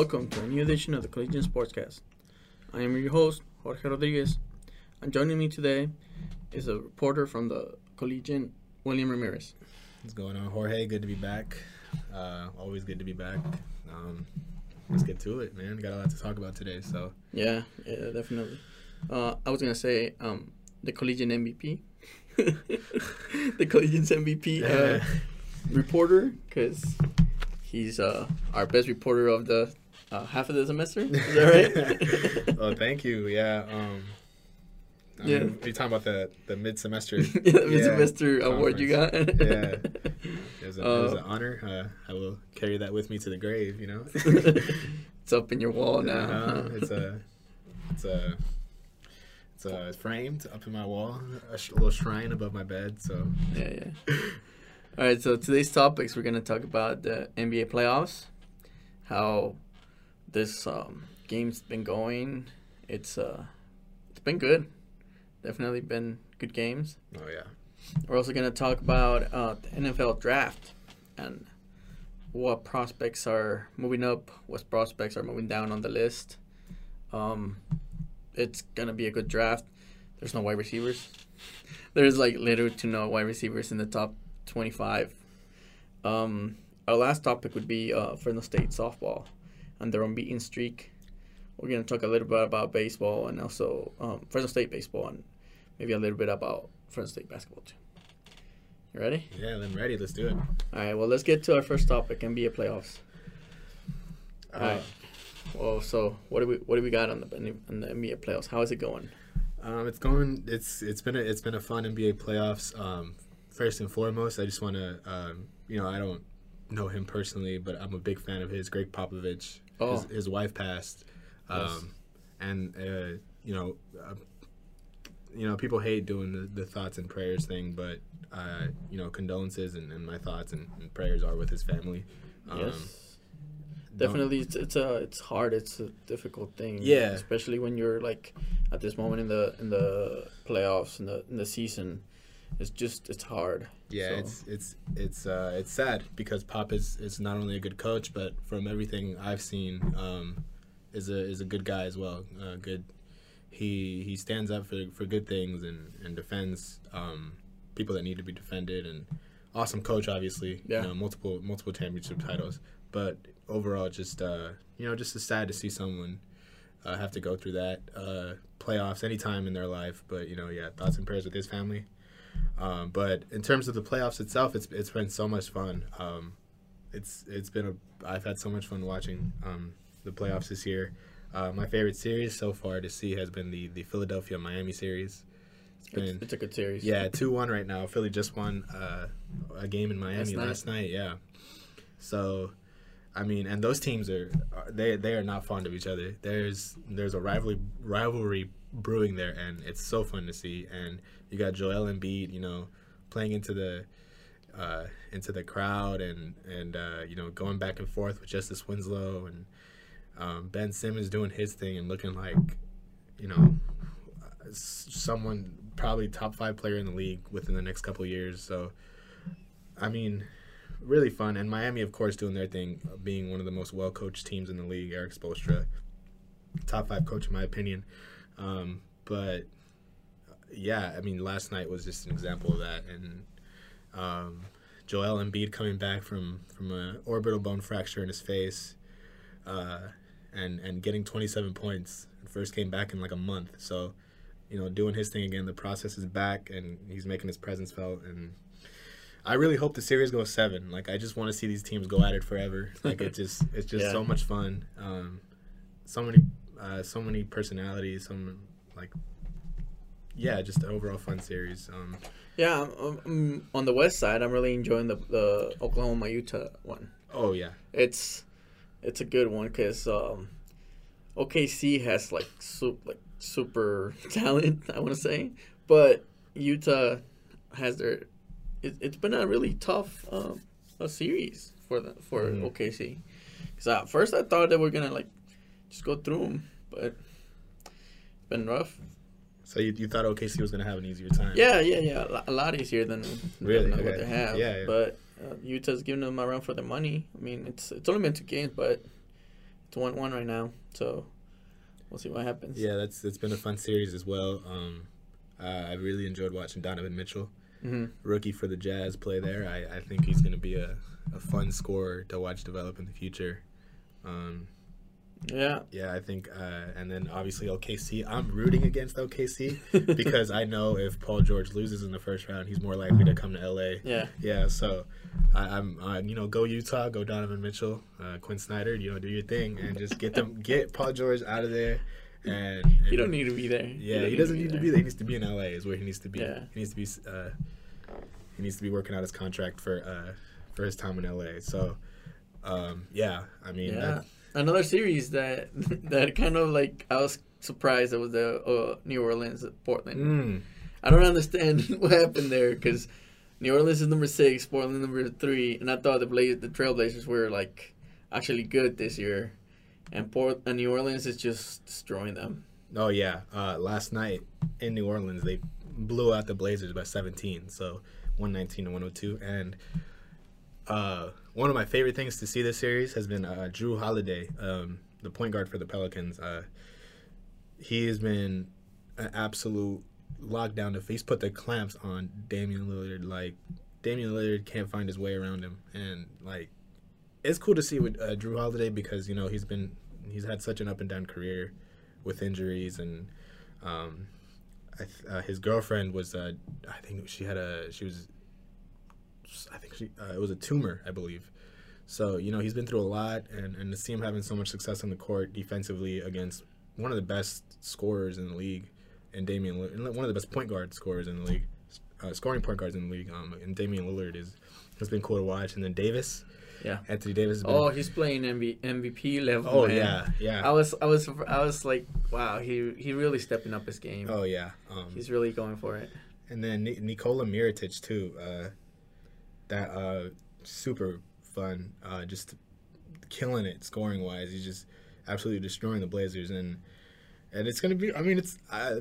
Welcome to a new edition of the Collegian Sportscast. I am your host, Jorge Rodriguez, and joining me today is a reporter from the Collegian, William Ramirez. What's going on, Jorge? Good to be back. Uh, always good to be back. Um, let's get to it, man. Got a lot to talk about today. So Yeah, yeah, definitely. Uh, I was gonna say um, the Collegian MVP, the Collegian's MVP uh, reporter, because he's uh, our best reporter of the uh, half of the semester. Is that right? oh, thank you. Yeah. Um, I Yeah. Mean, you talking about the the mid semester? yeah, the semester award you got. yeah. It was, a, it was Uh, an honor. Uh, I will carry that with me to the grave. You know. it's up in your wall now. Uh, it's a, it's a, it's a framed up in my wall, a sh- little shrine above my bed. So yeah, yeah. All right, so today's topics we're gonna talk about the NBA playoffs, how this um, game's been going. It's uh, it's been good. Definitely been good games. oh yeah. We're also gonna talk about uh, the NFL draft and what prospects are moving up, what prospects are moving down on the list. Um, it's gonna be a good draft. There's no wide receivers. There's like literally to no wide receivers in the top 25. Um, our last topic would be uh, Fresno State softball and their unbeaten streak. We're gonna talk a little bit about baseball and also um, Fresno State baseball and maybe a little bit about Fresno State basketball too. You ready? Yeah, I'm ready. Let's do it. All right. Well, let's get to our first topic: NBA playoffs. All right. Well, so what do we what do we got on the on the NBA playoffs? How is it going? Um, it's going. It's it's been a, it's been a fun NBA playoffs. Um, first and foremost, I just want to um, you know I don't know him personally, but I'm a big fan of his. Gregg Popovich. Oh. His, his wife passed, um, Yes. and uh, you know, uh, you know, people hate doing the, the thoughts and prayers thing, but uh, you know, condolences and, and my thoughts and, and prayers are with his family. Um, yes. Definitely, it's, it's a it's hard. It's a difficult thing. Yeah. Especially when you're like at this moment in the in the playoffs in the in the season, it's just it's hard. Yeah, So- it's it's it's uh, it's sad because Pop is, is not only a good coach, but from everything I've seen, um, is a is a good guy as well. Uh, good, he he stands up for, for good things and and defends um, people that need to be defended. And awesome coach, obviously. Yeah. You know, multiple multiple championship titles, but overall, just uh, you know, just sad to see someone uh, have to go through that uh, playoffs anytime in their life. But you know, yeah, thoughts and prayers with his family. Um, but in terms of the playoffs itself, it's it's been so much fun. Um, it's it's been a I've had so much fun watching um, the playoffs this year. Uh, my favorite series so far to see has been the the Philadelphia Miami series. It's been it's a good series. yeah two one right now. Philly just won uh, a game in Miami Last last night. night. Yeah, so. I mean, and those teams are are- they they are not fond of each other. There's there's a rivalry rivalry brewing there, and it's so fun to see. And you got Joel Embiid, you know, playing into the uh, into the crowd, and and uh, you know going back and forth with Justice Winslow, and um, Ben Simmons doing his thing and looking like, you know, someone probably top five player in the league within the next couple years. So, I mean, really fun. And Miami, of course, doing their thing, being one of the most well coached teams in the league. Erik Spoelstra, top five coach in my opinion. Um, but yeah, I mean, last night was just an example of that. And um, Joel Embiid coming back from from a orbital bone fracture in his face, uh, and and getting 27 points. First came back in like a month. So, you know, doing his thing again. The process is back, and he's making his presence felt. And I really hope the series goes seven. Like I just want to see these teams go at it forever. Like it just it's just Yeah. so much fun. Um, so many uh, so many personalities. Some like yeah, just overall fun series. Um, Yeah. Um, um, on the west side, I'm really enjoying the the Oklahoma Utah one. oh yeah, It's it's a good one because um, OKC has like su- like super talent. I want to say, but Utah has their. It, it's been a really tough um, a series for the for Mhm. OKC. Because at first I thought they were gonna like just go through them, but it's been rough. So you, you thought OKC was gonna have an easier time? Yeah, yeah, yeah. A lot, easier than, Really? than what they have. Yeah, yeah. But uh, Utah's giving them a run for their money. I mean, it's it's only been two games, but It's one one right now, so we'll see what happens. Yeah, that's it's been a fun series as well. Um, uh, I really enjoyed watching Donovan Mitchell, hmm rookie for the Jazz, play there. I, I think he's going to be a, a fun scorer to watch develop in the future. Um, Yeah. yeah, I think, uh, and then obviously OKC. I'm rooting against OKC because I know if Paul George loses in the first round, he's more likely to come to LA. Yeah. Yeah, so I, I'm, uh, you know, go Utah, go Donovan Mitchell, uh, Quin Snyder, you know, do your thing and just get them, get Paul George out of there. And, and You don't need to be there. Yeah, don't he doesn't need to be there. there. He needs to be in LA. Is where he needs to be. Yeah. He needs to be. Uh, he needs to be working out his contract for uh, for his time in LA. So, um, yeah, I mean, Yeah. that- Another series that that kind of like I was surprised it was the uh, New Orleans Portland. mm, I don't understand what happened there because New Orleans is number six, Portland number three, and I thought the Blaze, the Trailblazers were like actually good this year, and Port and New Orleans is just destroying them. oh yeah. Uh, last night in New Orleans, they blew out the Blazers by 17. So 119 to 102. And uh, one of my favorite things to see this series has been uh, Jrue Holiday, um, the point guard for the Pelicans. Uh, he has been an absolute lockdown. If he's put the clamps on Damian Lillard, like Damian Lillard can't find his way around him, and like it's cool to see with uh, Jrue Holiday because you know he's been he's had such an up and down career with injuries and um, uh, his girlfriend was uh, I think she had a she was I think she uh, it was a tumor I believe. So you know he's been through a lot, and and to see him having so much success on the court defensively against one of the best scorers in the league, and Damian Lillard, and one of the best point guard scorers in the league, uh, scoring point guards in the league, um, and Damian Lillard is has been cool to watch. And then Davis, Yeah. Anthony Davis. Been, Oh, he's playing MV, MVP level. oh man. yeah, yeah. I was, I was, I was like, wow, he he really stepping up his game. Oh yeah. Um, He's really going for it. And then Ni- Nikola Mirotic too. Uh, that uh, super fun. Uh, just killing it scoring wise. He's just absolutely destroying the Blazers and and it's gonna be. I mean, it's uh,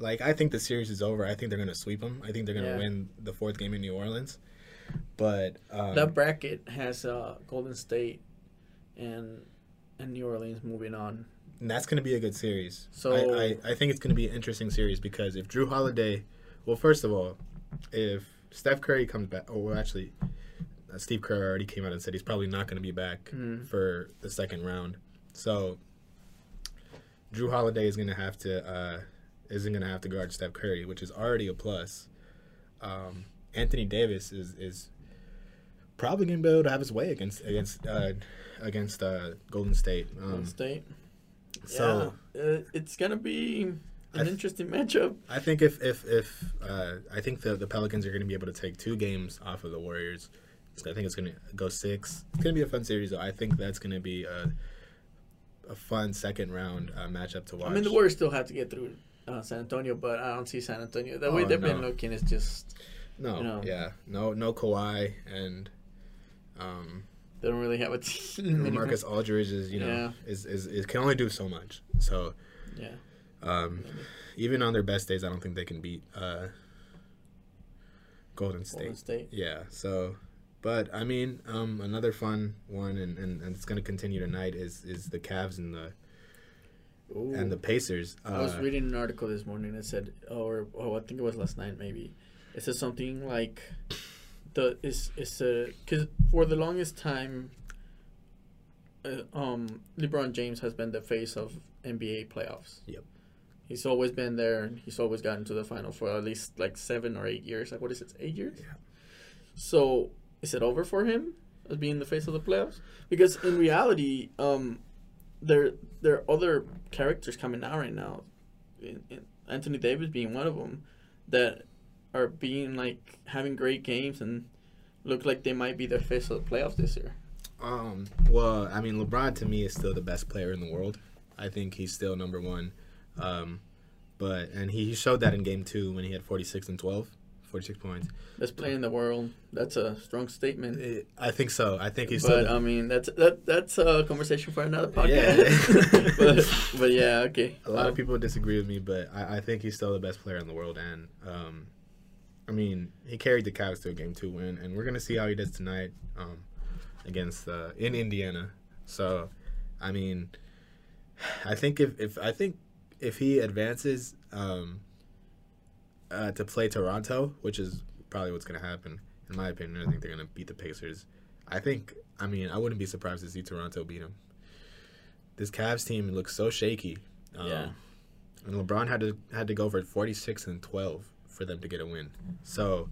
like I think the series is over. I think they're gonna sweep them. I think they're gonna Yeah. win the fourth game in New Orleans. But um, that bracket has uh, Golden State and and New Orleans moving on. And that's going to be a good series. So- I, I, I think it's going to be an interesting series because if Jrue Holiday, well, first of all, if Steph Curry comes back, oh, well, actually, uh, Steve Kerr already came out and said he's probably not going to be back Mhm. for the second round. So Jrue Holiday is going to have to uh, isn't going to have to guard Steph Curry, which is already a plus. Um, Anthony Davis is is probably going to be able to have his way against against uh, against uh, Golden State. Um, Golden State. so yeah, uh, it's gonna be an th- interesting matchup. I think if if if uh, I think the the Pelicans are going to be able to take two games off of the Warriors, so I think it's going to go six. It's going to be a fun series. Though. I think that's going to be a a fun second round uh, matchup to watch. I mean, the Warriors still have to get through uh, San Antonio, but I don't see San Antonio. The way Oh, they've been looking It's just no, you know. yeah, no, no Kawhi and um, they don't really have a team. Marcus Aldridge is you know Yeah. is, is is can only do so much. So Yeah. Um, even on their best days, I don't think they can beat uh, Golden State. Golden State. Yeah. So, but I mean, um, another fun one, and, and, and it's going to continue tonight is is the Cavs and the Ooh. and the Pacers. Uh, I was reading an article this morning that said, or oh, I think it was last night maybe. It said something like, the is is a because for the longest time, uh, um, LeBron James has been the face of NBA playoffs. Yep. He's always been there. and He's always gotten to the final for at least like seven or eight years. Like what is it, eight years? Yeah. So is it over for him as being the face of the playoffs? Because in reality, um, there there are other characters coming out right now, in, in Anthony Davis being one of them, that are being like having great games and look like they might be the face of the playoffs this year. um, well, I mean, LeBron to me is still the best player in the world. I think he's still number one. Um, but and he, showed that in game two when he had 46 and 12, 46 points. Best player in the world. That's a strong statement. Eh, I think so. I think he's but. I mean, that's that that's a conversation for another podcast. Yeah. but but yeah, okay. a lot Um, of people disagree with me, but I, I think he's still the best player in the world. And um, I mean, he carried the Cavs to a game two win, and we're gonna see how he does tonight um, against uh, in Indiana. So I mean, I think if, if I think if he advances um, uh, to play Toronto, which is probably what's going to happen, in my opinion, I think they're going to beat the Pacers. I think. I mean, I wouldn't be surprised to see Toronto beat them. This Cavs team looks so shaky. Um, Yeah. And LeBron had to had to go for 46 and 12 for them to get a win. So,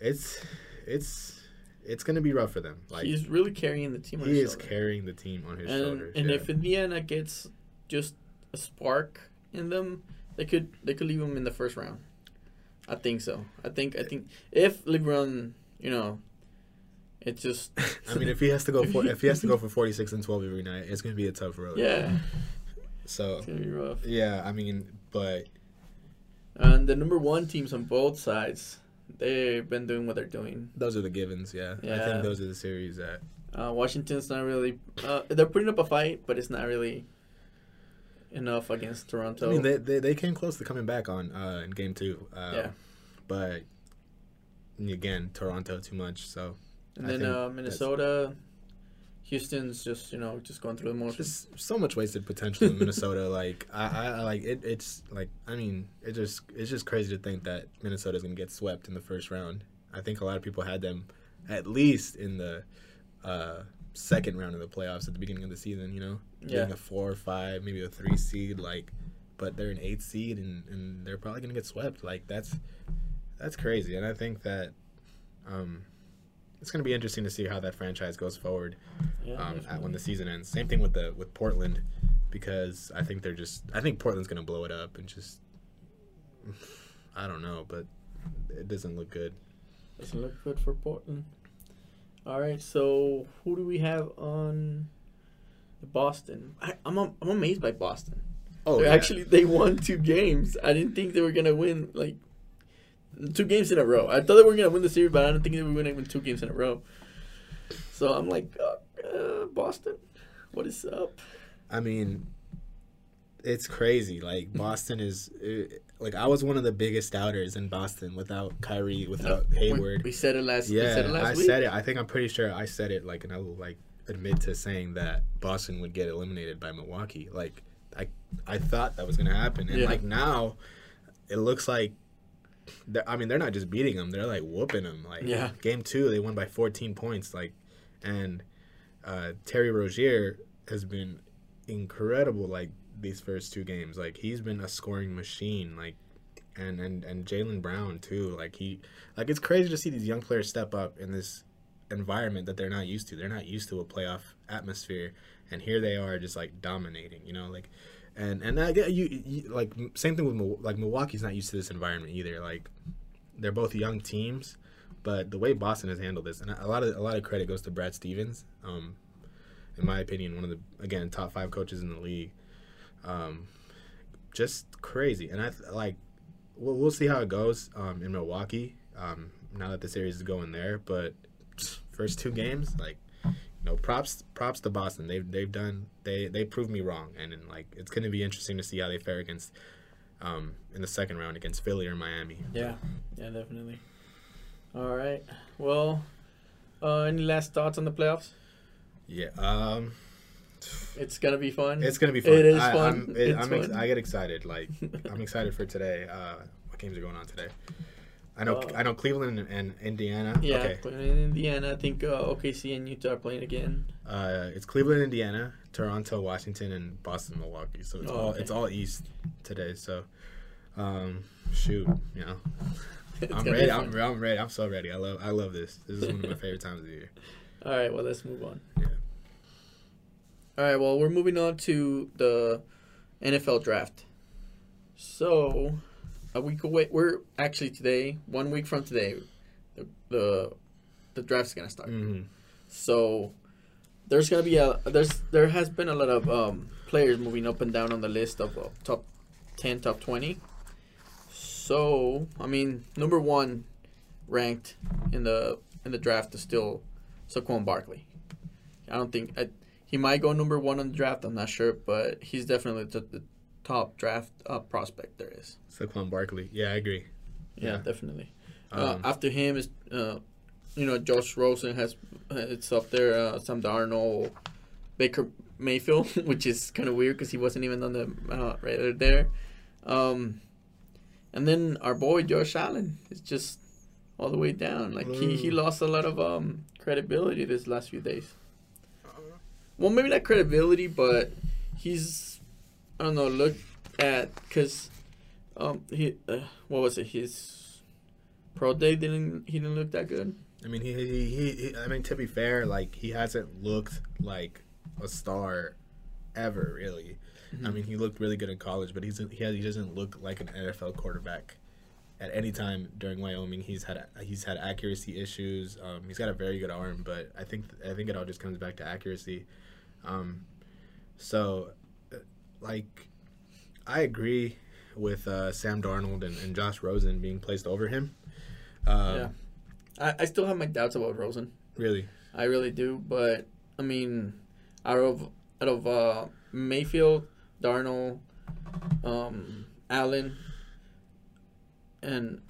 it's it's it's going to be rough for them. Like He's really carrying the team. On he his is shoulder. carrying the team on his and shoulders. and yeah. if Indiana gets just a spark in them, they could they could leave them in the first round. I think so. I think I think if LeBron, you know, it just. I mean, if he has to go for if he has to go for 46 and 12 every night, it's going to be a tough road. yeah, So, it's gonna be rough. yeah, I mean, but And the number one teams on both sides, they've been doing what they're doing. those are the givens, yeah. yeah. I think those are the series that Uh, Washington's not really. Uh, they're putting up a fight, but it's not really enough against Toronto. I mean, they, they they came close to coming back on uh, in game 2. Uh, Yeah. But again, Toronto too much, so and I then uh, Minnesota, Houston's just you know just going through the motions. just so much wasted potential in Minnesota. like I, I I like it. It's like I mean, it just it's just crazy to think that Minnesota's gonna get swept in the first round. I think a lot of people had them at least in the uh, second round of the playoffs at the beginning of the season. You know, Yeah. being a four or five, maybe a three seed. Like, but they're an eight seed and and they're probably gonna get swept. Like that's that's crazy. And I think that um, it's gonna be interesting to see how that franchise goes forward Yeah, um, at, when the season ends. Same thing with the with Portland, because I think they're just I think Portland's gonna blow it up and just I don't know, but it doesn't look good. Doesn't look good for Portland. All right, so who do we have on Boston? I, I'm I'm amazed by Boston. Oh, yeah. actually they won two games. I didn't think they were gonna win like two games in a row. I thought they were gonna win the series, but I didn't think they were gonna win two games in a row. So I'm like, uh, uh, Boston, what is up? I mean, it's crazy. Like Boston is uh, like I was one of the biggest doubters in Boston without Kyrie, without Hayward. We said it last. we yeah, said it last I week. said it. I think I'm pretty sure I said it. Like, and I will like admit to saying that Boston would get eliminated by Milwaukee. Like, I I thought that was gonna happen, and Yeah. like now, it looks like. I mean, they're not just beating them; they're like whooping them. Like, Yeah. game two, they won by 14 points. Like, and uh, Terry Rozier has been incredible. Like these first two games, like he's been a scoring machine. Like, and and and Jaylen Brown too. Like he, like it's crazy to see these young players step up in this environment that they're not used to. They're not used to a playoff atmosphere, and here they are just like dominating. You know, like. And and I get you, you like same thing with like Milwaukee's not used to this environment either. Like they're both young teams, but the way Boston has handled this, and a lot of a lot of credit goes to Brad Stevens. Um, in my opinion, one of the again top five coaches in the league. Um, just crazy, and I like. We'll, we'll see how it goes um, in Milwaukee. Um, now that the series is going there, but first two games, like you know, props props to Boston. They've they've done they they proved me wrong, and, then like it's to be interesting to see how they fare against um, in the second round against Philly or Miami. Yeah, yeah, definitely. All right. Well, uh, any last thoughts on the playoffs? Yeah. Um, It's gonna be fun. It's gonna be fun. It is I, fun. I'm, it, I'm ex- fun. I get excited. Like I'm excited for today. Uh, what games are going on today? I know. Uh, I know Cleveland and, and Indiana. yeah, Okay. playing in Indiana. I think uh, OKC and Utah are playing again. Uh, it's Cleveland, Indiana, Toronto, Washington, and Boston, Milwaukee. So it's Oh, all okay. it's all East today. So, um, shoot, you know, I'm ready. I'm, I'm ready. I'm so ready. I love. I love this. This is one of my favorite times of the year. All right. Well, let's move on. Yeah. All right. Well, we're moving on to the NFL draft. So, a week away. We're actually today, one week from today, the the, the draft's gonna start. hmm So there's gonna be a there's there has been a lot of um, players moving up and down on the list of uh, top ten, top twenty. So I mean, number one ranked in the in the draft is still Saquon Barkley. I don't think I, he might go number one on the draft. I'm not sure, but he's definitely the, the top draft uh, prospect there is. Saquon Barkley. Yeah, I agree. Yeah, Yeah. definitely. Um, uh, after him is, uh, you know, Josh Rosen has uh, it's up there. Uh, Sam Darnold, Baker Mayfield, which is kind of weird because he wasn't even on the uh, radar there. Um, and then our boy Josh Allen is just all the way down. Like he, he lost a lot of um, credibility this last few days. Well, maybe not credibility, but he's I don't know. Look at because um he uh, what was it his pro day didn't he didn't look that good. I mean, he, he, he, he. I mean, to be fair, like he hasn't looked like a star ever, really. I mean, he looked really good in college, but he's he, has, he doesn't look like an NFL quarterback. At any time during Wyoming, he's had he's had accuracy issues. Um, he's got a very good arm, but I think I think it all just comes back to accuracy. Um, so, uh, like, I agree with uh, Sam Darnold and, and Josh Rosen being placed over him. Um, Yeah. I, I still have my doubts about Rosen. Really. I really do, but I mean, out of out of uh, Mayfield, Darnold, um, Allen, and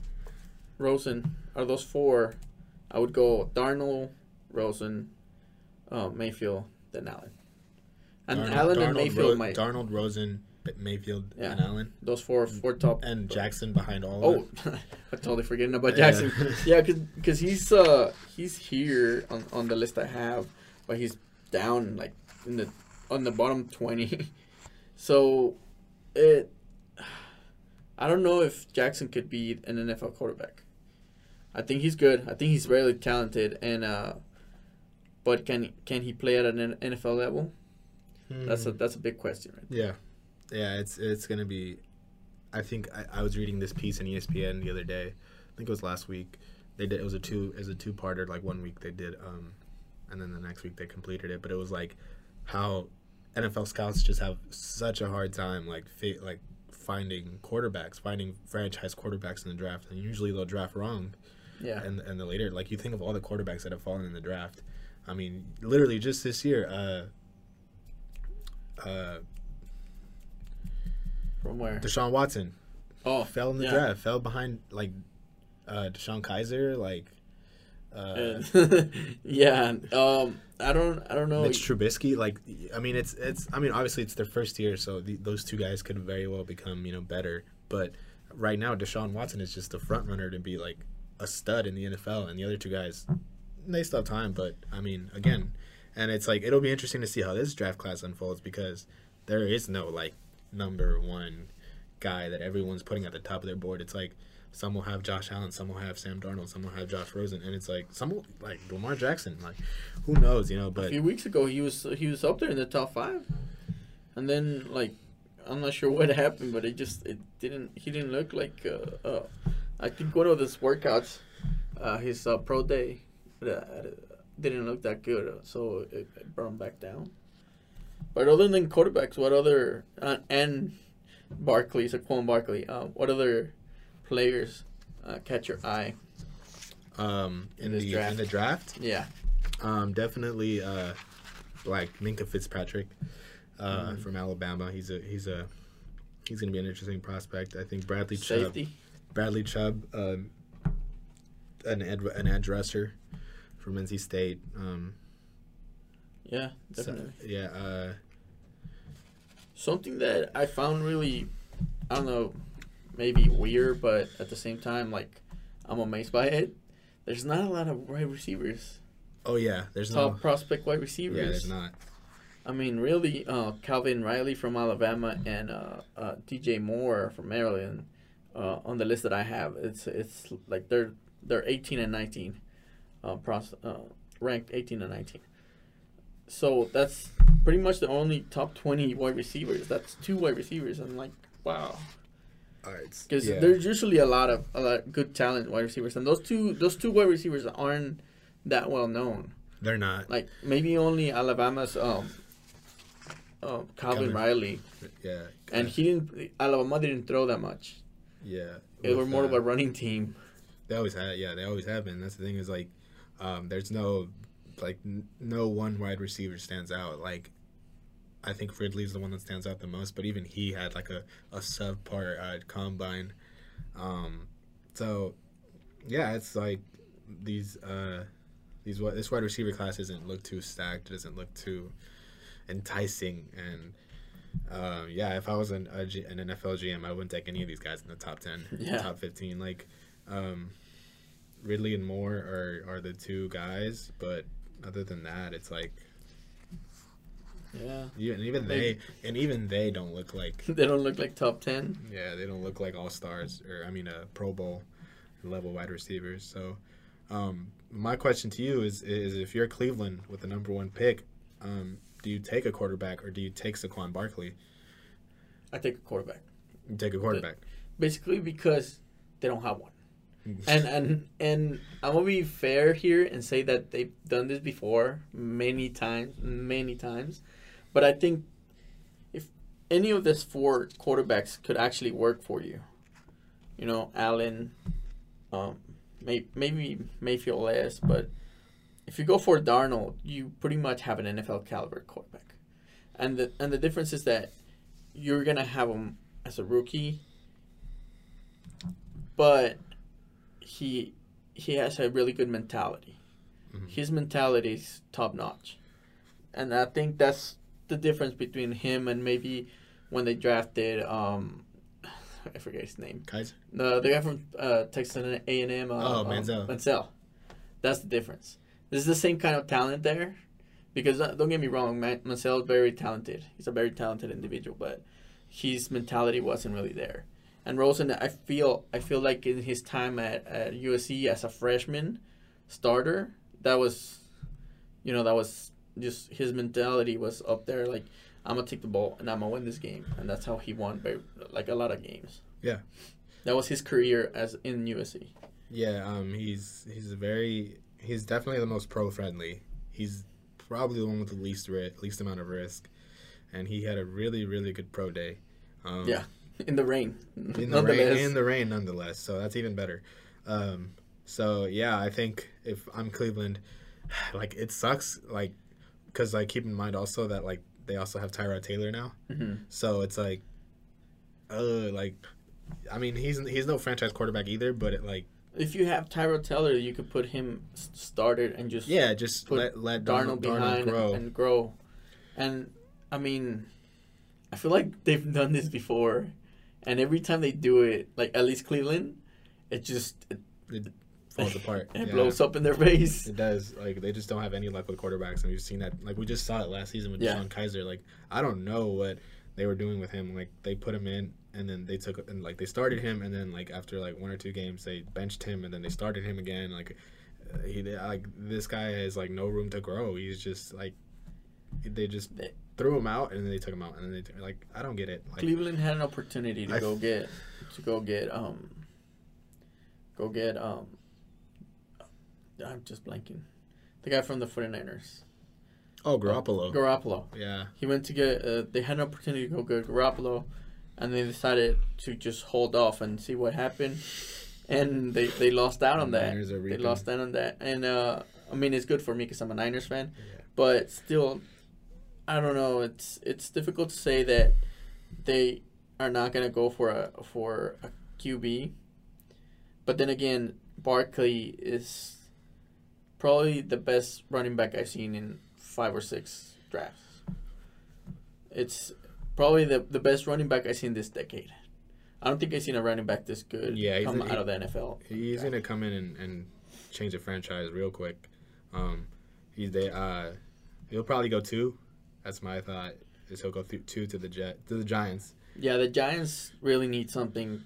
Rosen are those four. I would go Darnold, Rosen, uh, Mayfield, then Allen. And Darnold- Allen and Mayfield Ro- might Darnold, Rosen, Mayfield, Yeah. and Allen, those four four top and Jackson behind all. Oh, of them. Oh, I'm totally forgetting about Yeah. Jackson. Yeah, cause, 'cause he's uh he's here on, on the list I have, but he's down like in the on the bottom twenty. so it I don't know if Jackson could be an NFL quarterback. I think he's good. I think he's really talented and uh but can can he play at an NFL level? That's a Hmm. that's a big question, right? yeah, yeah. It's it's gonna be. I think I, I was reading this piece in ESPN the other day. I think it was last week. They did it was a two it was a two parter. Like one week they did, um, and then the next week they completed it. But it was like how NFL scouts just have such a hard time like fi- like finding quarterbacks, finding franchise quarterbacks in the draft, and usually they'll draft wrong. Yeah. and and the later like you think of all the quarterbacks that have fallen in the draft. I mean, literally just this year, uh, uh, From where? Deshaun Watson Oh, fell in the yeah. draft, fell behind like uh, DeShone Kizer, like uh, yeah. Um. I don't. I don't know. Mitch Trubisky. Like, I mean, it's it's. I mean, obviously it's their first year, so the, those two guys could very well become you know better. But right now, Deshaun Watson is just the front runner to be like a stud in the NFL, and the other two guys, they still have time. But I mean, again, and it's like it'll be interesting to see how this draft class unfolds because there is no like number one guy that everyone's putting at the top of their board. It's like some will have Josh Allen, some will have Sam Darnold, some will have Josh Rosen, and it's like some will, like Lamar Jackson. Like, who knows, you know? But a few weeks ago he was he was up there in the top five, and then like I'm not sure what happened, but it just it didn't he didn't look like uh, uh I think one of his workouts, uh, his uh, pro day, uh, didn't look that good, uh, so it, it brought him back down. But other than quarterbacks, what other uh, and Barkley, Saquon Barkley, uh, what other players uh, catch your eye? um, in, In the draft. in the draft, Yeah, um, definitely uh, like Minkah Fitzpatrick uh, Mhm. from Alabama. He's a he's a he's gonna be an interesting prospect. I think Bradley Chubb. Bradley Chubb, um, an ed, an edge rusher from NC State. Um, Yeah, so- definitely. yeah. Uh, Something that I found really, I don't know, maybe weird, but at the same time, like, I'm amazed by it. There's not a lot of wide receivers, oh yeah, there's top no. prospect wide receivers. Yeah, there's not. I mean, really, uh, Calvin Ridley from Alabama and uh, uh, DJ Moore from Maryland uh, on the list that I have. It's it's like they're they're 18 and 19, uh, pros, uh, ranked 18 and 19. So that's pretty much the only top 20 wide receivers. That's two wide receivers. I'm like, wow. All right. Because yeah. there's usually a lot of a lot of good talent wide receivers, and those two those two wide receivers aren't that well known. they're not. Like maybe only Alabama's um, uh, Calvin Calvin. Ridley, Yeah. and he didn't. Alabama didn't throw that much. yeah. They were more uh, of a running team. They always had, yeah, they always have been. That's the thing is like, um, there's no, like, n- no one wide receiver stands out. Like, I think Ridley's the one that stands out the most, but even he had like a a subpar uh, combine. Um, so, yeah, it's like these uh, these this wide receiver class doesn't look too stacked. It doesn't look too. enticing and. Uh, yeah, if I was an, a G, an NFL GM, I wouldn't take any of these guys in the top ten, Yeah. top fifteen. Like, um, Ridley and Moore are, are the two guys, but other than that, it's like Yeah. yeah, and even they Maybe. and even they don't look like They don't look like top 10. yeah, they don't look like all stars or I mean, uh, Pro Bowl level wide receivers. So, um, my question to you is: is if you're Cleveland with the number one pick, um, do you take a quarterback or do you take Saquon Barkley? I take a quarterback. You take a quarterback. Basically because they don't have one. And and and I'm gonna be fair here and say that they've done this before many times, many times. But I think if any of these four quarterbacks could actually work for you, you know, Allen, um, may, maybe Mayfield less, but if you go for Darnold, you pretty much have an NFL caliber quarterback, and the and the difference is that you're gonna have him as a rookie, but he he has a really good mentality. Mhm. His mentality is top notch, and I think that's the difference between him and maybe when they drafted um, I forget his name. Kizer. No, the guy from uh, Texas A and M. Uh, Oh, uh, Manziel. Manziel. That's the difference. This is the same kind of talent there, because uh, don't get me wrong, Man- Manziel is very talented. He's a very talented individual, but his mentality wasn't really there. And Rosen, I feel, I feel like in his time at, at USC as a freshman starter, that was, you know, that was just his mentality was up there. Like I'm gonna take the ball and I'm gonna win this game, and that's how he won, very, like a lot of games. Yeah. That was his career as in USC. Yeah, um, he's he's a very he's definitely the most pro friendly. He's probably the one with the least ri- least amount of risk, and he had a really really good pro day. Um, Yeah. In the rain. in the rain Nonetheless. in the rain nonetheless. So that's even better. Um, so yeah, I think if I'm Cleveland, like it sucks, like because like keep in mind also that like they also have Tyrod Taylor now, Mhm. so it's like, uh, like, I mean he's he's no franchise quarterback either, but it like If you have Tyrod Taylor, you could put him started and just yeah, just Put let let Darnold, Darnold, behind Darnold grow. and grow. And I mean, I feel like they've done this before, and every time they do it, like at least Cleveland, it just it, it falls apart. it yeah. blows up in their face. It does. Like they just don't have any luck with quarterbacks, and we've seen that. Like we just saw it last season with Yeah. DeShone Kizer. Like I don't know what they were doing with him. Like they put him in, and then they took and like they started him, and then like after like one or two games, they benched him, and then they started him again. Like he like this guy has like no room to grow. He's just like they just threw him out, and then they took him out, and then they like I don't get it. Like Cleveland had an opportunity to I go f- get to go get um go get um I'm just blanking. The guy from the 49ers. oh Garoppolo, Garoppolo. yeah. He went to get. Uh, they had an opportunity to go get Garoppolo, and they decided to just hold off and see what happened. And they, they lost out on The that. They lost out on that. And uh, I mean, it's good for me because I'm a Niners fan. Yeah. But still, I don't know. It's it's difficult to say that they are not gonna go for a for a QB. But then again, Barkley is probably the best running back I've seen in five or six drafts. It's probably the, the best running back I've seen this decade. I don't think I've seen a running back this good Yeah, come out of the NFL. He's gonna come in and, and change the franchise real quick. Um, he's they uh, he'll probably go two. That's my thought. Is he'll go th- two to the jet to the Giants. Yeah, the Giants really need something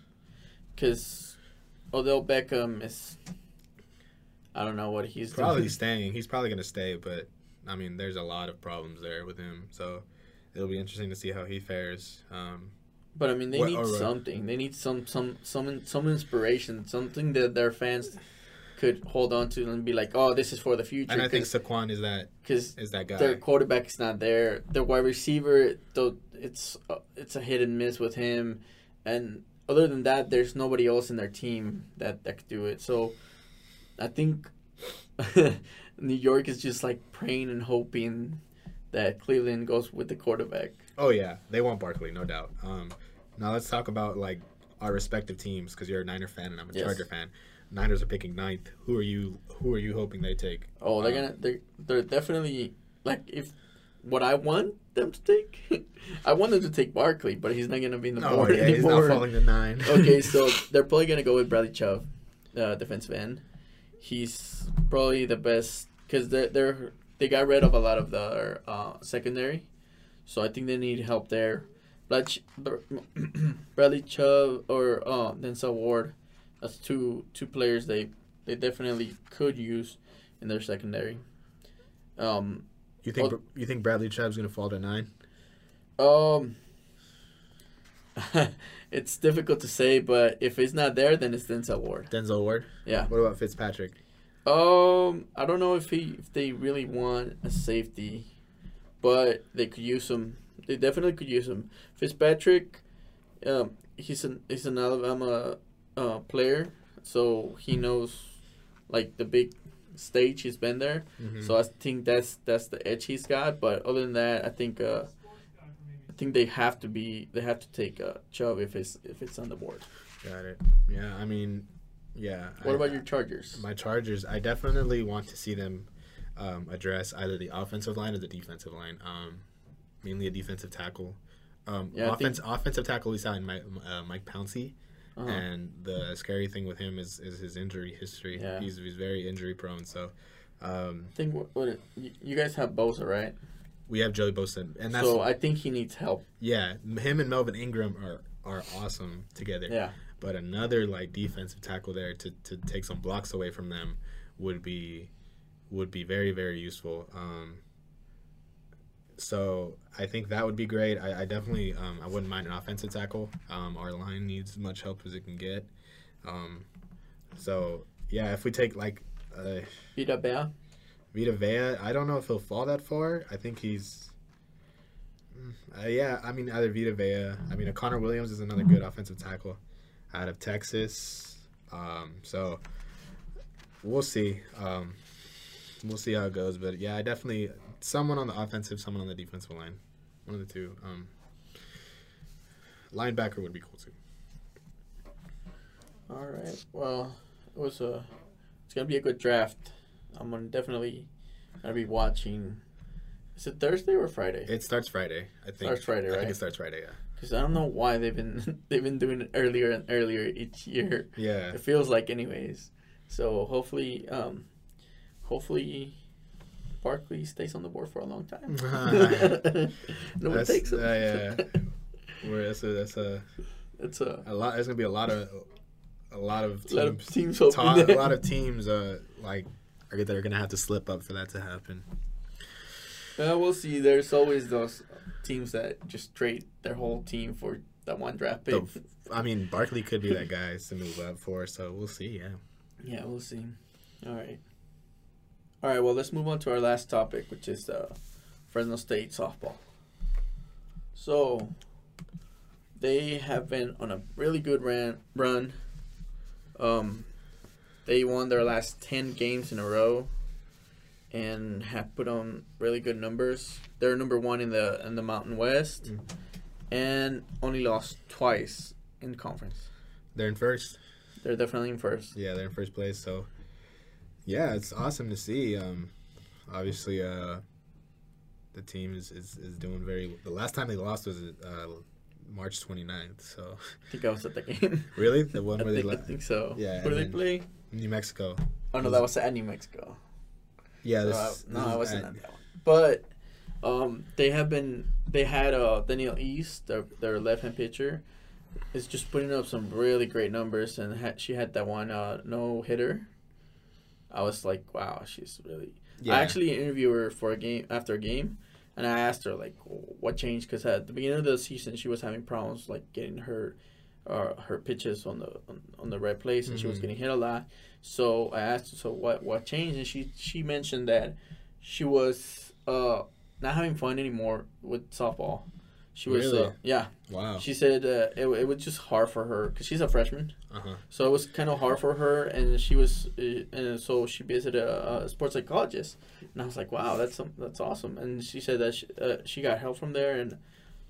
because Odell Beckham is. I don't know what he's Probably doing. staying. He's probably gonna stay, but I mean, there's a lot of problems there with him. So it'll be interesting to see how he fares. Um, But I mean, they What- need right. something. They need some some some some inspiration, something that their fans could hold on to and be like, "Oh, this is for the future." and I think Saquon is that because is that guy. their quarterback is not there. Their wide receiver, though, it's uh, it's a hit and miss with him, and other than that, there's nobody else in their team that that could do it. So, I think New York is just like praying and hoping that Cleveland goes with the quarterback. Oh yeah, they want Barkley, no doubt. Um, now let's talk about like our respective teams because you're a Niner fan and I'm a Yes. Charger fan. Niners are picking ninth. Who are you? Who are you hoping they take? Oh, they're Um, gonna they're they're definitely like if what I want them to take. I want them to take Barkley, but he's not gonna be in the Oh board yeah, he's not anymore. falling to nine. okay, so they're probably gonna go with Bradley Chubb, uh, defensive end. He's probably the best because they're they're they got rid of a lot of the uh, secondary, so I think they need help there. Brad Bradley Chubb or uh, Denzel Ward, that's two two players they they definitely could use in their secondary. Um, you think Well- you think Bradley Chubb's gonna fall to nine? Um, it's difficult to say, but if it's not there, then it's Denzel Ward. Denzel Ward. Yeah. What about Fitzpatrick? Um, I don't know if he if they really want a safety, but they could use him. They definitely could use him. Fitzpatrick, um, he's an he's an Alabama uh, player, so he knows like the big stage. He's been there, Mhm. so I think that's that's the edge he's got. But other than that, I think uh, I think they have to be they have to take uh, Chubb if it's if it's on the board. Got it. Yeah, I mean, yeah. What I- about your Chargers? my Chargers? I definitely want to see them um, address either the offensive line or the defensive line. Um, mainly a defensive tackle. Um, Yeah, offense, offensive tackle. We signed Mike, uh, Mike Pouncey, Uh-huh. and the scary thing with him is, is his injury history. Yeah. He's he's very injury prone. So um, I think what, what it, you, guys have Bosa, right? we have Joey Bosa, and that's so I think he needs help. yeah. Him and Melvin Ingram are are awesome together. Yeah. But another like defensive tackle there to, to take some blocks away from them would be would be very very useful. Um, so I think that would be great. I, I definitely um, I wouldn't mind an offensive tackle. Um, our line needs as much help as it can get. Um, so yeah, if we take like uh, Vita Vea. Vita Vea, I don't know if he'll fall that far. I think he's. Mm, Uh, yeah, I mean either Vita Vea. I mean, a Connor Williams is another good offensive tackle out of Texas. Um, so we'll see. Um, we'll see how it goes. But yeah, I definitely someone on the offensive, someone on the defensive line, one of the two. Um, linebacker would be cool too. All right. Well, it was a. It's gonna be a good draft. I'm gonna definitely gonna be watching. Is it Thursday or Friday? It starts Friday, I think. Starts Friday, I think right? it starts Friday. Yeah. Because I don't know why they've been they've been doing it earlier and earlier each year. Yeah. It feels like, anyways. So hopefully, um, hopefully, Barkley stays on the board for a long time. no one takes him. uh, yeah. Where that's a that's a it's a a lot. There's gonna be a lot of a lot of lot of teams. teams ta- a lot of teams uh like are that are gonna have to slip up for that to happen. Uh, we'll see. There's always those teams that just trade their whole team for that one draft pick. The- I mean, Barkley could be that guy to move up for. So we'll see. Yeah. Yeah, we'll see. All right. All right. Well, let's move on to our last topic, which is uh, Fresno State softball. So, they have been on a really good ran, run. Um, they won their last ten games in a row, and have put on really good numbers. They're number one in the in the Mountain West, Mm. and only lost twice in conference. They're in first. They're definitely in first. Yeah, they're in first place. So yeah, it's awesome to see. Um, obviously, uh, the team is, is, is doing very. Well. The last time they lost was uh, March 29th. So I think I was at the game. really, the one I where they think, I think so. Yeah, Where did they play? New Mexico. Oh no, that was at New Mexico. Yeah, So this, I- this no, I wasn't at- at that one. But um, they have been. They had uh, Daniel East, their, their left hand pitcher, is just putting up some really great numbers, and had, she had that one uh, no hitter. I was like, wow, she's really. Yeah. I actually interviewed her for a game after a game, and I asked her like, what changed? Because at the beginning of the season, she was having problems like getting her, uh, her pitches on the on, on the right place, and she was Mhm. getting hit a lot. So I asked her, so what what changed? And she she mentioned that she was uh not having fun anymore with softball. She was uh, yeah. Wow. She said uh, it it was just hard for her because she's a freshman. Uh huh. So it was kind of hard for her, and she was, uh, and so she visited a, a sports psychologist, and I was like, "Wow, that's some, that's awesome." And she said that she, uh, she got help from there, and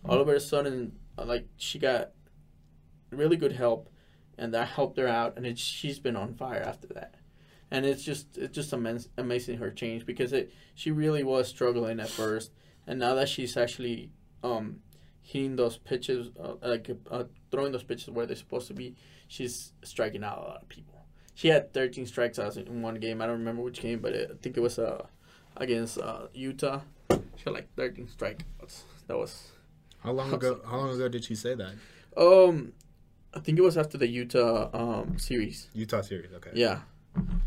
all of a sudden, uh, like she got really good help, and that helped her out, and it, she's been on fire after that. And it's just it's just immense, amazing her change because it she really was struggling at first, and now that she's actually um, hitting those pitches, uh, like uh, throwing those pitches where they're supposed to be, she's striking out a lot of people. She had 13 strikeouts in one game. I don't remember which game, but it, I think it was uh, against uh, Utah. She had like 13 strikeouts. That was How long ago? How long ago did she say that? um, I think it was after the Utah um series. Utah series. Okay. Yeah,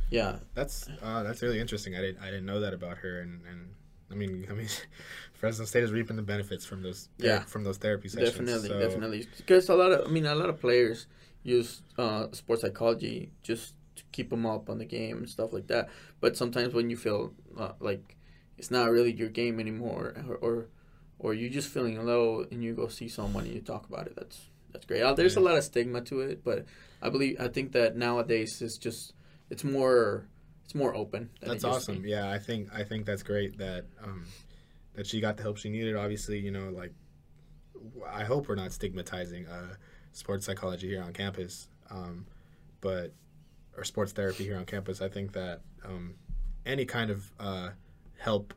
yeah, That's uh, that's really interesting. I didn't I didn't know that about her, and, and I mean I mean, Fresno State is reaping the benefits from those Yeah. from those therapy sessions. definitely, so- definitely. Because a lot of, I mean, a lot of players use uh, sports psychology just to keep them up on the game and stuff like that. But sometimes when you feel uh, like it's not really your game anymore, or, or or you're just feeling low, and you go see someone and you talk about it, that's that's great. Uh, there's a lot of stigma to it, but I believe I think that nowadays it's just it's more it's more open. That's it used to awesome. Yeah, I think I think that's great that um, that she got the help she needed. Obviously, you know, like I hope we're not stigmatizing uh, sports psychology here on campus, um, but or sports therapy here on campus. I think that um, any kind of uh, help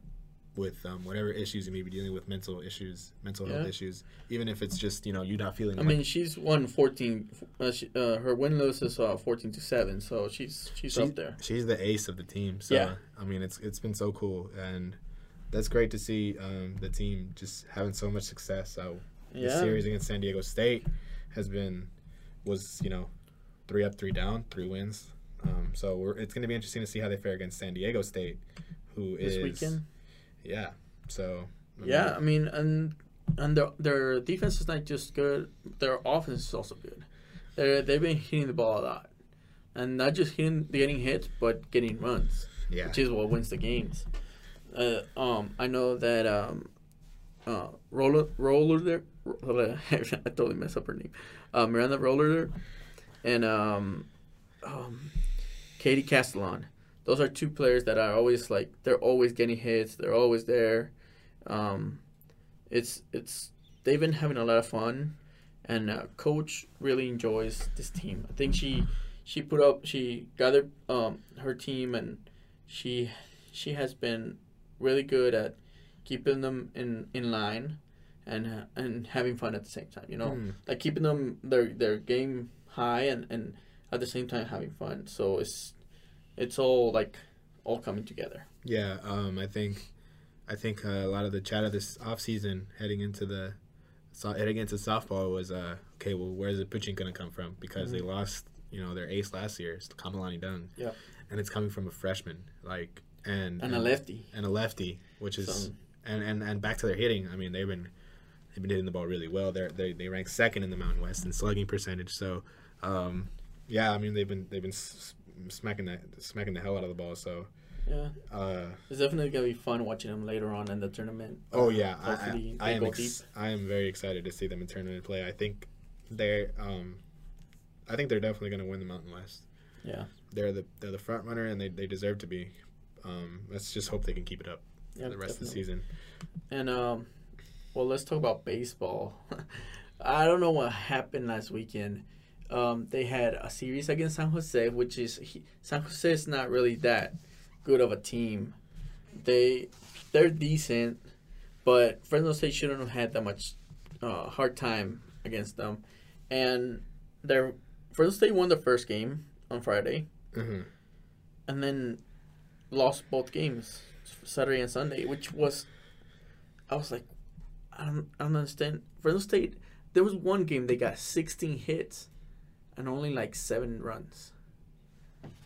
with um, whatever issues you may be dealing with, mental issues, mental health issues, even if it's just you know you're not feeling. I like- mean, she's won fourteen. Uh, she, uh, her win loss is uh, fourteen to seven, so she's she's She- up there. She's the ace of the team. So Yeah. I mean, it's it's been so cool, and that's great to see um, the team just having so much success. So the series against San Diego State has been was you know three up, three down, three wins. Um, so we're, it's going to be interesting to see how they fare against San Diego State, who this is weekend. Yeah. So I mean, Yeah, I mean, and and their their defense is not just good; their offense is also good. They they've been hitting the ball a lot, and not just hitting getting hits, but getting runs, yeah, which is what wins the games. Uh, um, I know that um, uh, roller roller there. I totally mess up her name. Uh, Miranda Roller and um, um, Katie Castellan. Those are two players that are always like they're always getting hits. They're always there. Um, it's it's they've been having a lot of fun, and uh, coach really enjoys this team. I think she she put up she gathered um, her team and she she has been really good at keeping them in in line and and having fun at the same time. You know, Hmm. like keeping them their their game high and and at the same time having fun. So it's it's all like all coming together. Yeah, um, I think, I think uh, a lot of the chat of this off season heading into the, so, heading into softball was uh, okay. Well, where's the pitching going to come from? Because they lost, you know, their ace last year, it's Kamalani Dung. Yeah. and it's coming from a freshman, like and And a lefty. and a lefty, which is So- and, and and back to their hitting. I mean, they've been they've been hitting the ball really well. They're they they rank second in the Mountain West in slugging percentage. So, um, yeah, I mean they've been they've been s- smacking that smacking the hell out of the ball. So. Yeah, Uh, it's definitely gonna be fun watching them later on in the tournament. Oh yeah, I, I, I am ex- I am very excited to see them in tournament play. I think they're um, I think they're definitely going to win the Mountain West. Yeah. They're the they're the front runner and they, they deserve to be. Um, let's just hope they can keep it up Yeah, for the rest of the season. And um, well, let's talk about baseball. I don't know what happened last weekend. Um, they had a series against San Jose, which is he, San Jose is not really that good of a team. They they're decent, but Fresno State shouldn't have had that much uh, hard time against them. And their Fresno State won the first game on Friday, hmm and then lost both games, Saturday and Sunday, which was, I was like, I don't, I don't understand. Fresno State, there was one game they got 16 hits, and only like seven runs.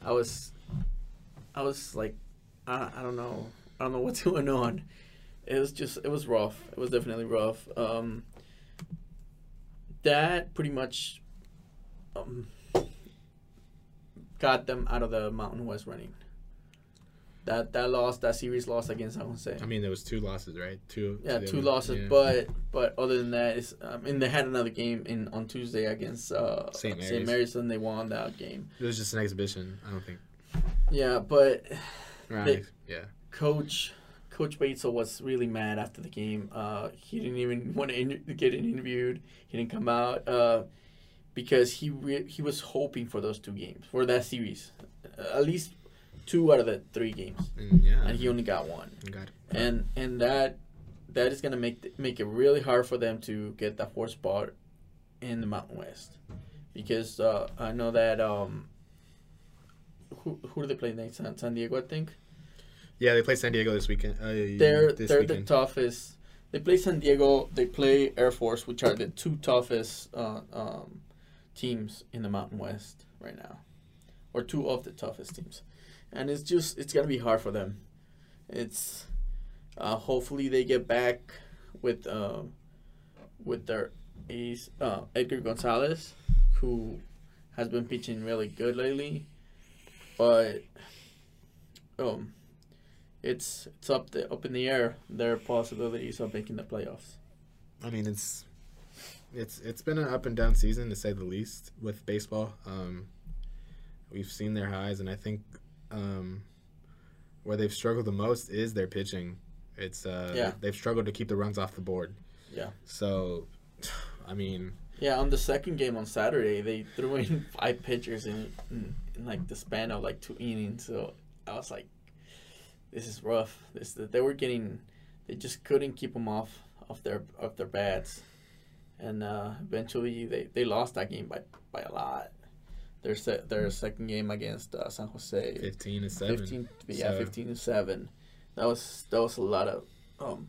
I was, I was like, I, I don't know, I don't know what's going on. It was just, it was rough. It was definitely rough. Um, that pretty much, um, got them out of the Mountain West running. That that loss, that series loss against San Jose. I mean, there was two losses, right? Two. yeah, two them. losses, Yeah. but but other than that, it's, um, and they had another game in on Tuesday against uh, St. Mary's. St. Mary's, and they won that game. it was just an exhibition. I don't think. Yeah, but Right. Yeah. Coach Coach Batesole was really mad after the game. Uh, he didn't even want to inter- get interviewed. He didn't come out uh, because he re- he was hoping for those two games for that series, uh, at least two out of the three games, And yeah. and he only got one. got and and that that is gonna make th- make it really hard for them to get that fourth spot in the Mountain West, because uh, I know that um, who who do they play next? San, San Diego, I think. Yeah, they play San Diego this weekend. Uh, They're this they're weekend. the toughest. They play San Diego. They play Air Force, which are the two toughest uh, um, teams in the Mountain West right now, or two of the toughest teams, and it's just it's gonna be hard for them. It's uh, hopefully they get back with uh, with their ace uh, Edgar Gonzalez, who has been pitching really good lately, but um it's it's up the up in the air. Their possibilities of making the playoffs. I mean, it's it's it's been an up and down season to say the least with baseball. Um, we've seen their highs, and I think um, where they've struggled the most is their pitching. It's uh, Yeah. they've struggled to keep the runs off the board. Yeah. So, I mean, Yeah, on the second game on Saturday, they threw in five pitchers in, in, in like the span of like two innings. So I was like, this is rough. This they were getting, they just couldn't keep them off of their off their bats, and uh, eventually they, they lost that game by by a lot. Their se- their second game against uh, San Jose, fifteen and seven. 15 yeah So- 15 to 7 that was that was a lot of um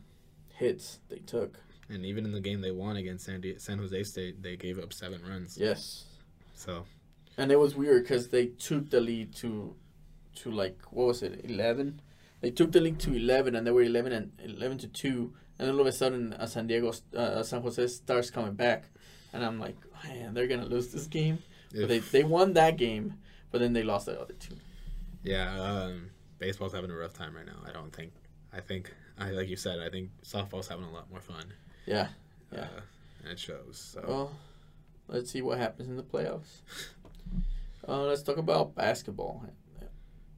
hits they took. And even in the game they won against San, Di- San Jose State, they gave up seven runs. yes. So. And it was weird because they took the lead to to like what was it 11 they took the lead to 11 and they were 11 and 11 to 2 and then all of a sudden uh, san diego uh, san jose starts coming back. And i'm like man they're gonna lose this game but they, they won that game but then they lost the other two Yeah, um, baseball's having a rough time right now. I don't think. I think, I like you said, I think softball's having a lot more fun. yeah Yeah. Uh, and it shows. So Well, let's see what happens in the playoffs. Uh, let's talk about basketball.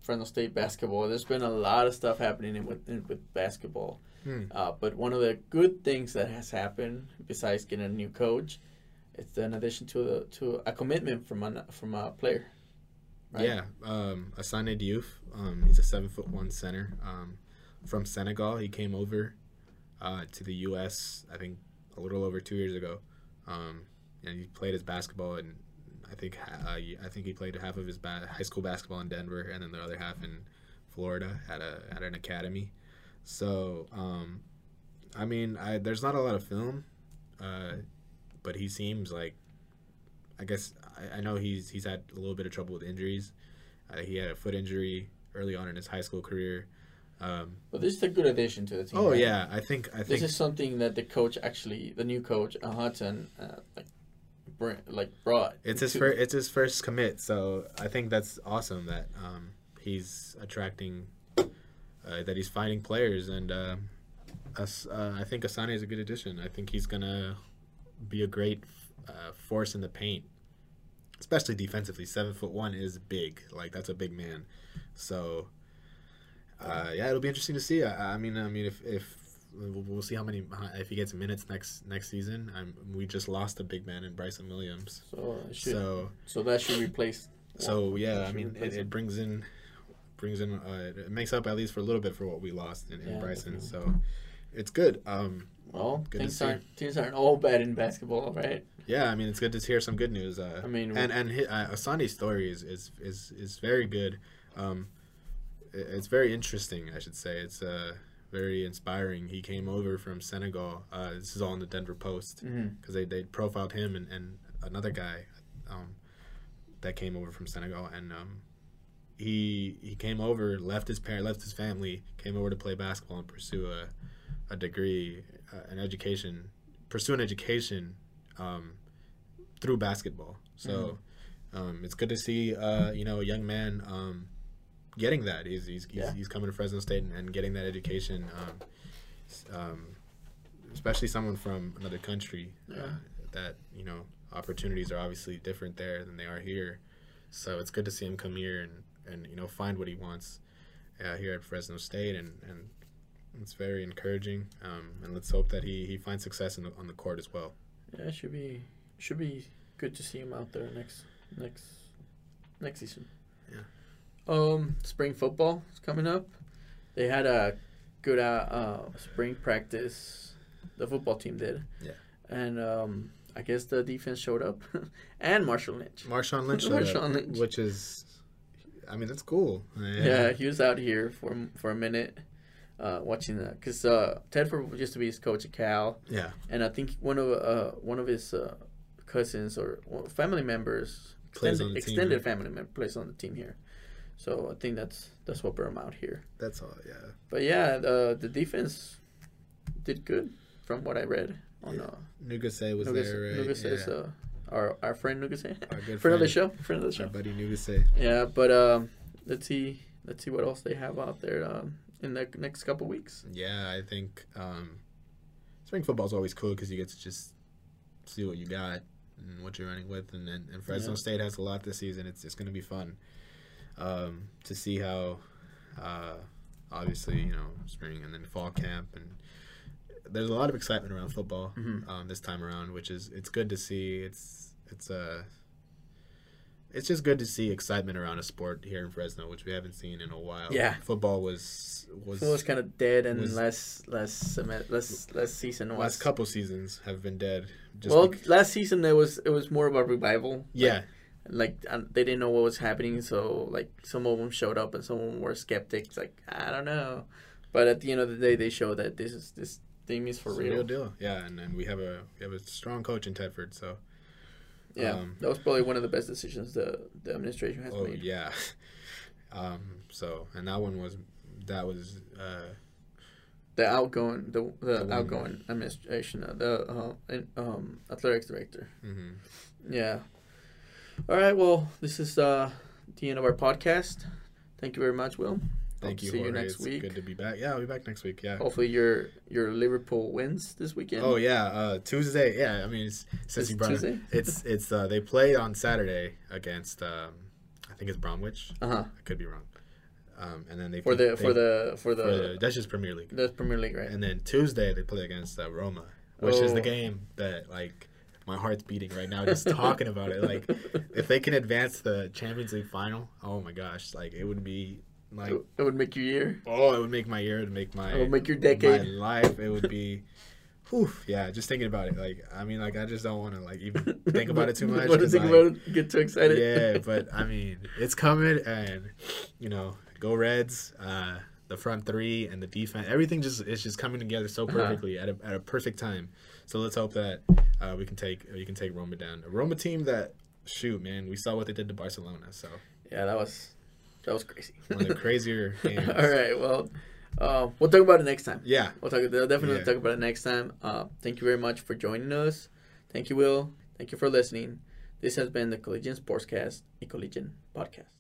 Fresno State basketball. There's been a lot of stuff happening in, with in, with basketball. Hmm. Uh, but one of the good things that has happened, besides getting a new coach, it's an addition to the to a commitment from a from a player. right? yeah, um, Assane Diouf. Um, he's a seven foot one center um, from Senegal. He came over uh, to the U.S. I think a little over two years ago, um, and he played his basketball and. I think uh, I think he played half of his ba- high school basketball in Denver, and then the other half in Florida at a at an academy. So, um, I mean, I, there's not a lot of film, uh, but he seems like, I guess I, I know he's he's had a little bit of trouble with injuries. Uh, he had a foot injury early on in his high school career. Um, But this is a good addition to the team. oh right? yeah, I think I think This is something that the coach actually, the new coach uh, Hutson, uh, like, br- like brought. it's his first it's his first commit. So I think that's awesome that um, he's attracting uh, that he's finding players and. Uh, uh, I think Assane is a good addition. I think he's gonna be a great uh, force in the paint, especially defensively. Seven foot one is big. Like that's a big man. So, uh, yeah, it'll be interesting to see. I, I mean, I mean, if if we'll, we'll see how many if he gets minutes next next season. I'm, we just lost a big man in Bryson Williams. So, should, so, So that should replace. so yeah, I mean, it, it brings in brings in uh, it makes up at least for a little bit for what we lost in, in Yeah, Bryson. definitely. So it's good. Um, Well, Good to see. aren't things aren't all bad in basketball, right? Yeah, I mean it's good to hear some good news. Uh, I mean, and and uh, story is is is, is very good. Um, it's very interesting, I should say. It's uh very inspiring. He came over from Senegal. Uh, this is all in the Denver Post because they they profiled him and, and another guy, um, that came over from Senegal and um. He he came over, left his parent, left his family, came over to play basketball and pursue a, a degree, an education, pursue an education um, through basketball. So um, it's good to see uh, you know a young man um, getting that. He's he's, he's, Yeah. he's coming to Fresno State and, and getting that education. Um, um, especially someone from another country uh, that you know opportunities are obviously different there than they are here. So it's good to see him come here and, and you know find what he wants uh, here at Fresno State and, and it's very encouraging. Um, and let's hope that he, he finds success in the, on the court as well. Yeah, it should be should be good to see him out there next next next season. Yeah. Um, spring football is coming up. They had a good uh, uh spring practice. The football team did. Yeah. And um, I guess the defense showed up, and Marshall Lynch. Marshawn Lynch, Marshawn Lynch. which is, I mean, that's cool. Yeah. he was out here for for a minute, uh, watching that because uh, Tedford used to be his coach at Cal, yeah, and I think one of uh one of his uh, cousins or family members Plays extended, on the extended family member plays on the team here, so I think that's that's what brought him out here. that's all. Yeah, But yeah, the the defense did good from what I read on Yeah. uh, Nugase was Nugas, there, right? Nugas yeah. uh, our our friend Nugase. Our good friend of the show, friend of the Our show. buddy Nugase. Yeah, but um, let's see let's see what else they have out there um, in the next couple weeks. Yeah, I think um, spring football is always cool because you get to just see what you got and what you're running with, and and, and Fresno Yeah. State has a lot this season. It's it's going to be fun um, to see how, uh, obviously you know spring and then fall camp and there's a lot of excitement around football Mhm. um, this time around, which is it's good to see. It's it's uh it's just good to see excitement around a sport here in Fresno, which we haven't seen in a while. Yeah. football was was It was kind of dead, and was- last last seme- last last season was last couple seasons have been dead. Just well, bec- last season it was it was more of a revival. yeah, like um, they didn't know what was happening, so like some of them showed up and some of them were skeptics. Like I don't know, but at the end of the day, they show that this is this team is for it's real. real deal. Yeah, and, and we have a we have a strong coach in Tedford. So Yeah, Um, that was probably one of the best decisions the the administration has oh made. yeah, um. So and that one was that was uh The outgoing the the, The one- outgoing administration, uh, the uh, in, um athletics director. mhm. Yeah. All right. Well, this is uh the end of our podcast. Thank you very much, Will. Thank Hope you. See you next it's week. Good to be back. Yeah, I'll be back next week. Yeah. Hopefully your your Liverpool wins this weekend. Oh yeah, uh, Tuesday. Yeah, I mean, it's, since you brought Tuesday? it, it's it's uh, they play on Saturday against um, I think it's Bromwich. Uh huh. I could be wrong. Um, and then they For the they- for the for for the that's just Premier League. That's Premier League, right? And then Tuesday they play against uh, Roma, which is the Oh. game that like my heart's beating right now just talking about it. Like if they can advance the Champions League final, oh my gosh, like it would be like it, would make your year. oh, it would make my year, it would make my It would make your decade. my life. It would be. Whew, yeah, just thinking about it, like I mean, like I just don't want to like even think about it too much. Want to think like, about it? Get too excited. yeah, but I mean, it's coming, and you know, go Reds. Uh, the front three and the defense, everything just is just coming together so Uh-huh. perfectly at a at a perfect time. So let's hope that uh, we can take we can take Roma down. A Roma team that shoot, man, we saw what they did to Barcelona. So yeah, that was that was crazy. one of the crazier games. All right, well, uh, we'll talk about it next time. Yeah, We'll talk. They'll definitely Yeah. talk about it next time. Uh, thank you very much for joining us. Thank you, Will. Thank you for listening. This has been the Collegian Sportscast, a Collegian podcast.